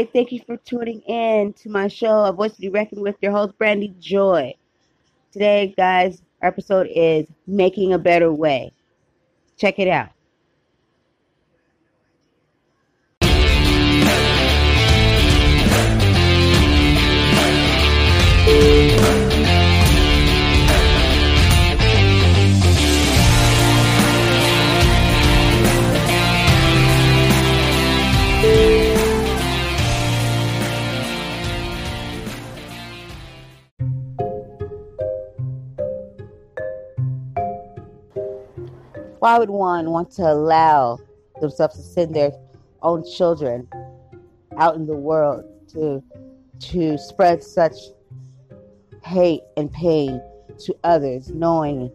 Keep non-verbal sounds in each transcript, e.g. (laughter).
Everybody, thank you for tuning in to my show, A Voice to Be Reckoned with, your host Brandy Joy. Today, guys, our episode is Making a Better Way. Check it out. Why would one want to allow themselves to send their own children out in the world to to spread such hate and pain to others, knowing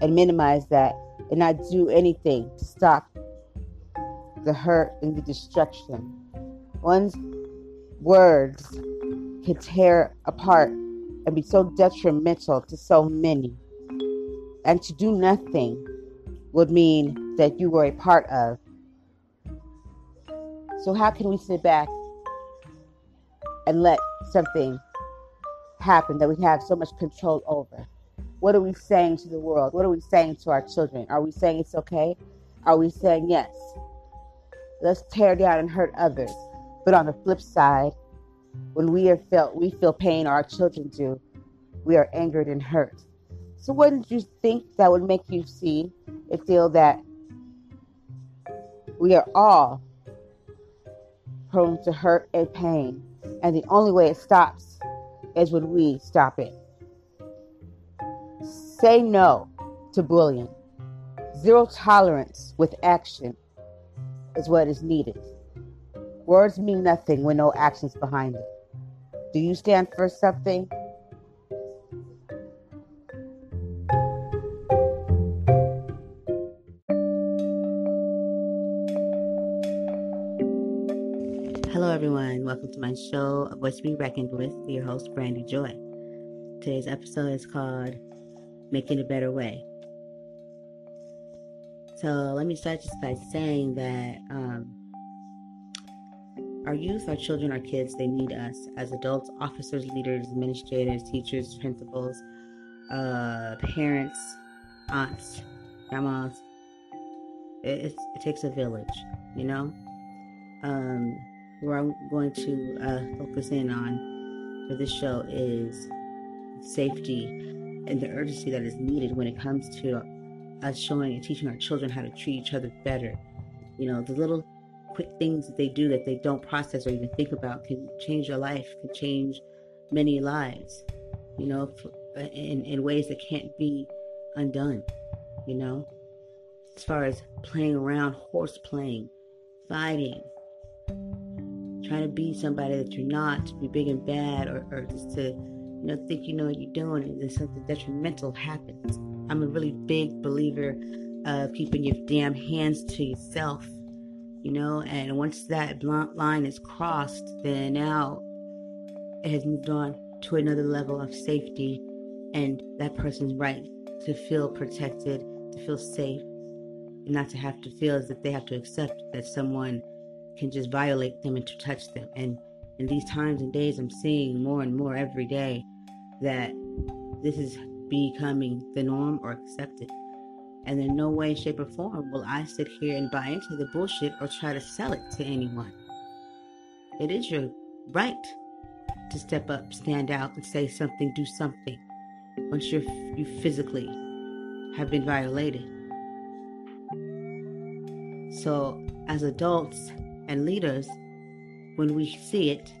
and minimize that and not do anything to stop the hurt and the destruction. One's words can tear apart and be so detrimental to so many. And to do nothing would mean that you were a part of. So, how can we sit back and let something happen that we have so much control over? What are we saying to the world? What are we saying to our children? Are we saying it's okay? Are we saying yes? Let's tear down and hurt others. But on the flip side, when we are felt we feel pain our children do, we are angered and hurt. So wouldn't you think that would make you see and feel that we are all prone to hurt and pain, and the only way it stops is when we stop it. Say no to bullying. Zero tolerance with action is what is needed. Words mean nothing when no actions behind it. Do you stand for something? My show, A Voice to Be Reckoned with, your host, Brandy Joy. Today's episode is called Making a Better Way. So, let me start just by saying that um, our youth, our children, our kids, they need us as adults, officers, leaders, administrators, teachers, principals, uh, parents, aunts, grandmas. It, it takes a village, you know? Um, where I'm going to uh, focus in on for this show is safety and the urgency that is needed when it comes to us showing and teaching our children how to treat each other better. You know, the little quick things that they do that they don't process or even think about can change your life, can change many lives, you know, in, in ways that can't be undone, you know, as far as playing around, horse playing, fighting, trying to be somebody that you're not, to be big and bad, or, or just to, you know, think you know what you're doing, and then something detrimental happens. I'm a really big believer of keeping your damn hands to yourself, you know, and once that blunt line is crossed, then now it has moved on to another level of safety and that person's right to feel protected, to feel safe, and not to have to feel as if they have to accept that someone can just violate them and to touch them. And in these times and days, I'm seeing more and more every day that this is becoming the norm or accepted. And in no way, shape, or form will I sit here and buy into the bullshit or try to sell it to anyone. It is your right to step up, stand out, and say something, do something once you're, you physically have been violated. So, as adults, and leaders, when we see it,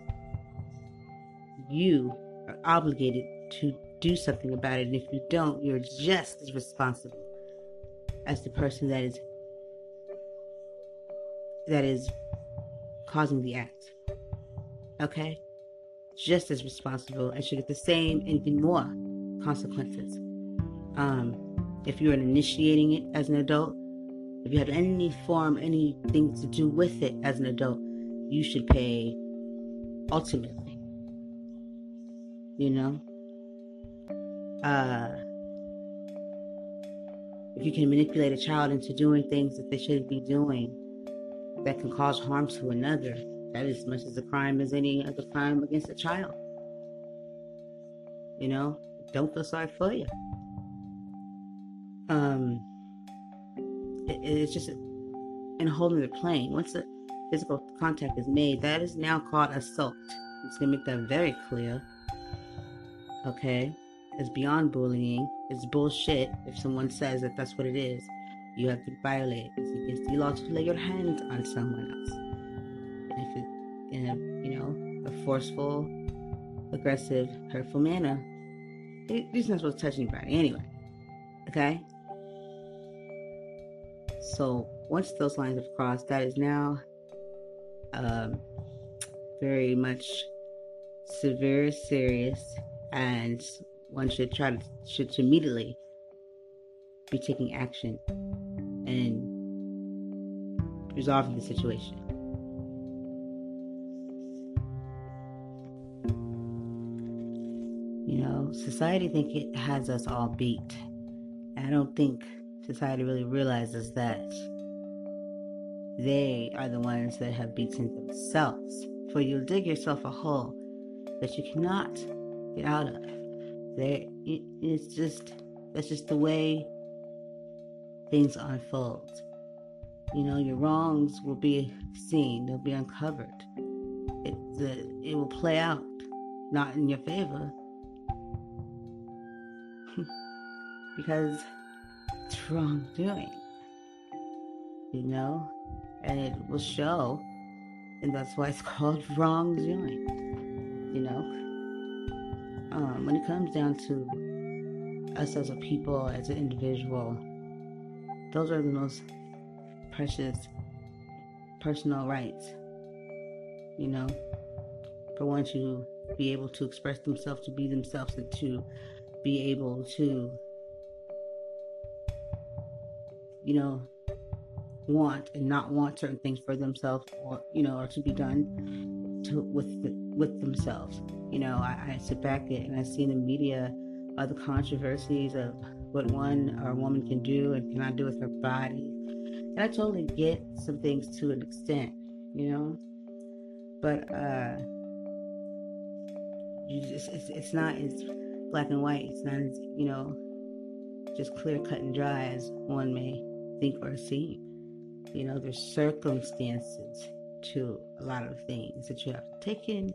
you are obligated to do something about it. And if you don't, you're just as responsible as the person that is that is causing the act. Okay? Just as responsible and should get the same and even more consequences. Um, if you're initiating it as an adult, if you had any form, anything to do with it as an adult, you should pay ultimately. You know? Uh, if you can manipulate a child into doing things that they shouldn't be doing that can cause harm to another, That is as much as a crime as any other crime against a child. You know, don't feel sorry for you. Um, it, it's just in holding the plane. Once the physical contact is made, that is now called assault. I'm just gonna make that very clear. Okay, it's beyond bullying. It's bullshit if someone says that that's what it is. You have to violate. It's against the law to lay your hands on someone else. And if it in a you know a forceful, aggressive, hurtful manner, you're not supposed to touch anybody anyway. Okay. So once those lines have crossed, that is now um, very much severe, serious, and one should try to should immediately be taking action and resolving the situation. You know, society think it has us all beat. I don't think society really realizes that they are the ones that have beaten themselves. For you'll dig yourself a hole that you cannot get out of. There, it's just that's just the way things unfold. You know, your wrongs will be seen; they'll be uncovered. It the, it will play out, not in your favor, (laughs) because it's wrongdoing. You know, and it will show, and that's why it's (laughs) called wrongdoing. You know, um, when it comes down to us as a people, as an individual, those are the most precious personal rights. You know, for one to be able to express themselves, to be themselves, and to be able to, you know, want and not want certain things for themselves or you know or to be done to with the, with themselves. You know I, I sit back and i see in the media other controversies of what one or a woman can do and cannot do with her body. And i totally get some things to an extent you know? But uh you just it's, it's not as black and white. It's not as you know just clear cut and dry as one may think or seem you know, there's circumstances to a lot of things that you have to take in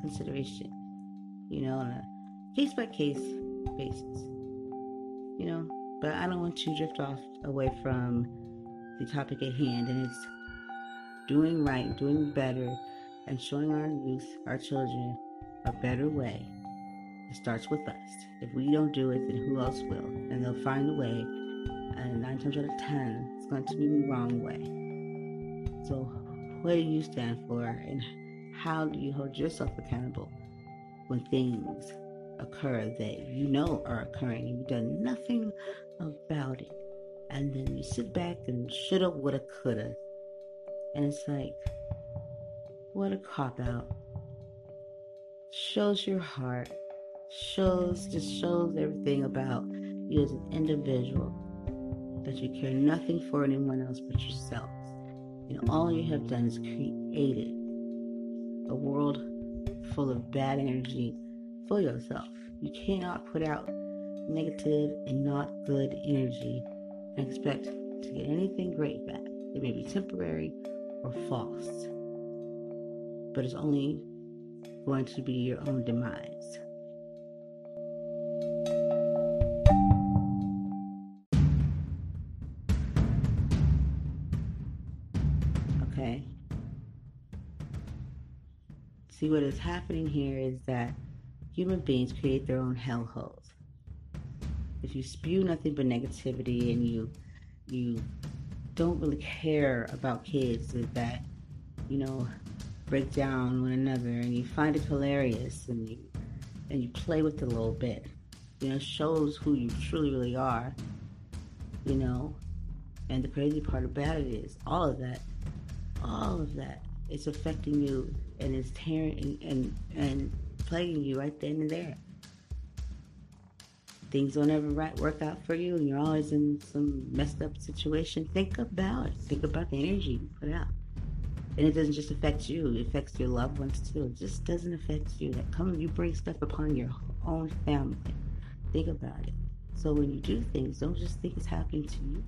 consideration, you know, on a case by case basis, you know. But I don't want to drift off away from the topic at hand, and it's doing right, doing better, and showing our youth, our children, a better way. It starts with us. If we don't do it, then who else will? And they'll find a way. And nine times out of ten, it's going to be the wrong way. So, what do you stand for, and how do you hold yourself accountable when things occur that you know are occurring and you've done nothing about it? And then you sit back and shoulda, woulda, coulda. And it's like, what a cop out. Shows your heart, shows, just shows everything about you as an individual that you care nothing for anyone else but yourself. And all you have done is created a world full of bad energy for yourself. You cannot put out negative and not good energy and expect to get anything great back. It may be temporary or false, but it's only going to be your own demise. See, what is happening here is that human beings create their own hellholes. If you spew nothing but negativity and you you don't really care about kids that you know break down one another and you find it hilarious and you and you play with it a little bit, you know, shows who you truly really are, you know. And the crazy part about it is all of that, all of that is affecting you and it's tearing and, and, plaguing you right then and there. Things don't ever right work out for you, and you're always in some messed up situation. Think about it. Think about the energy you put out. And it doesn't just affect you, it affects your loved ones too. It just doesn't affect you. That come you bring stuff upon your own family. Think about it. So when you do things, don't just think it's happening to you.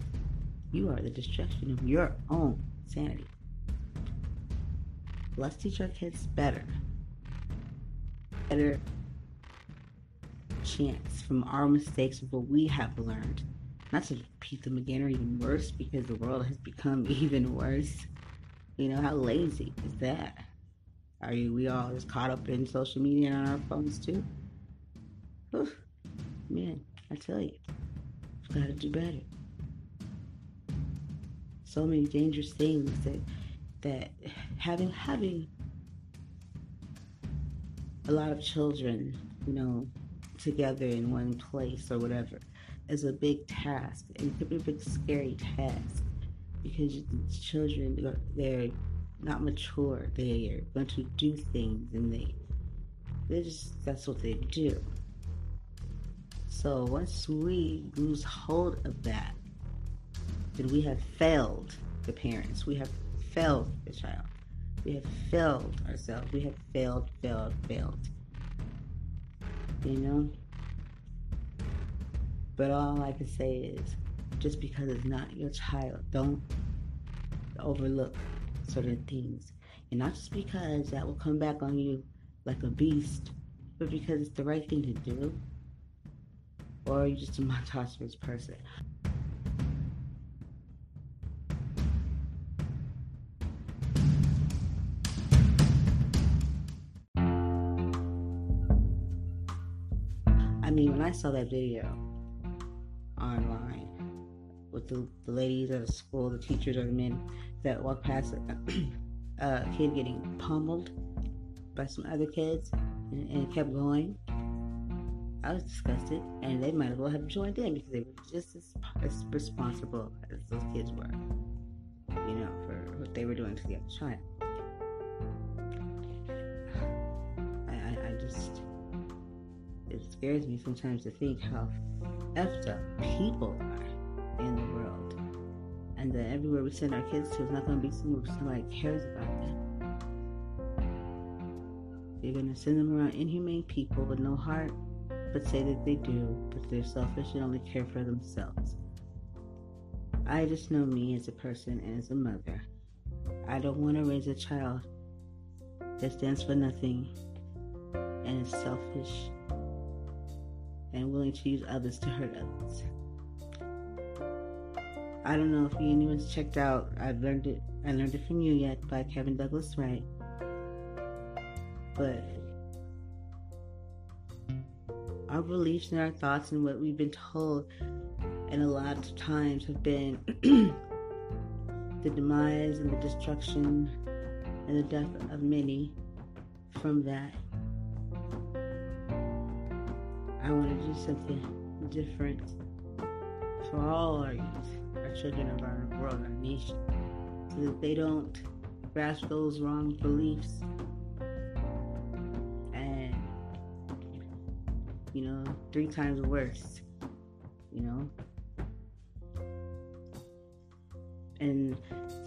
You are the destruction of your own sanity. Let's teach our kids better. Better chance from our mistakes of what we have learned. Not to repeat them again or even worse because the world has become (laughs) even worse. You know, how lazy is that? Are you, we all just caught up in social media and on our phones too? Oof, man, I tell you, we've got to do better. So many dangerous things that that having having a lot of children, you know, together in one place or whatever is a big task. And it could be a big scary task because children they're not mature. They are going to do things and they they just that's what they do. So once we lose hold of that, then we have failed the parents. We have failed the child. We have failed ourselves. We have failed, failed, failed. You know? But all I can say is just because it's not your child, don't overlook certain things. And not just because that will come back on you like a beast, but because it's the right thing to do. Or you're just a monstrous person. Mean, when I saw that video online with the, the ladies at the school, the teachers or the men that walked past uh, a, (clears throat) a uh, kid getting pummeled by some other kids and, and it kept going, I was disgusted, and they might as well have joined in because they were just as, as responsible as those kids were, you know, for what they were doing to the other child. Scares me sometimes to think how effed up people are in the world. And that everywhere we send our kids to is not going to be somewhere somebody cares about them. You're going to send them around inhumane people with no heart, but say that they do, but they're selfish and only care for themselves. I just know me as a person and as a mother. I don't want to raise a child that stands for nothing and is selfish and willing to use others to hurt others. I don't know if anyone's checked out I've learned it I learned it from you yet by Kevin Douglas Wright. But our beliefs and our thoughts and what we've been told and a lot of times have been (clears throat) the demise and the destruction and the death of many from that. I want to do something different for all our youth, our children of our world, our nation, so that they don't grasp those wrong beliefs and, you know, three times worse, you know. And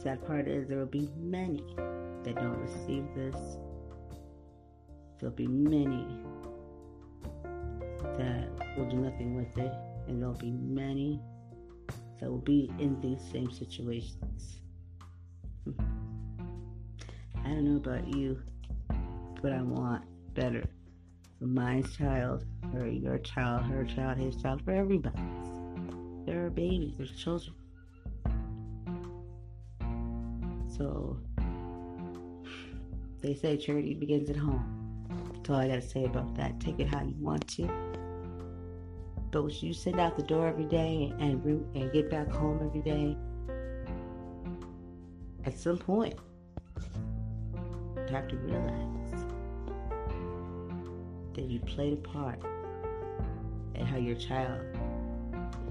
sad part is there will be many that don't receive this. There'll be many that will do nothing with it, and there'll be many that will be in these same situations. Hmm. I don't know about you, but I want better for my child, for your child, her child, his child, for everybody. There are babies, there's children. So they say charity begins at home. That's all I gotta say about that. Take it how you want to. When you send out the door every day and and get back home every day, at some point, you have to realize that you played a part in how your child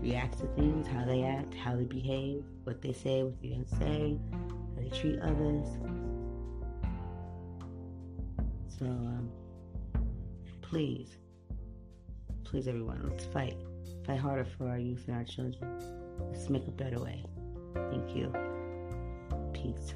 reacts to things, how they act, how they behave, what they say, what they don't say, how they treat others. So, um, please please, everyone, let's fight. Fight harder for our youth and our children. Let's make a better way. Thank you. Peace.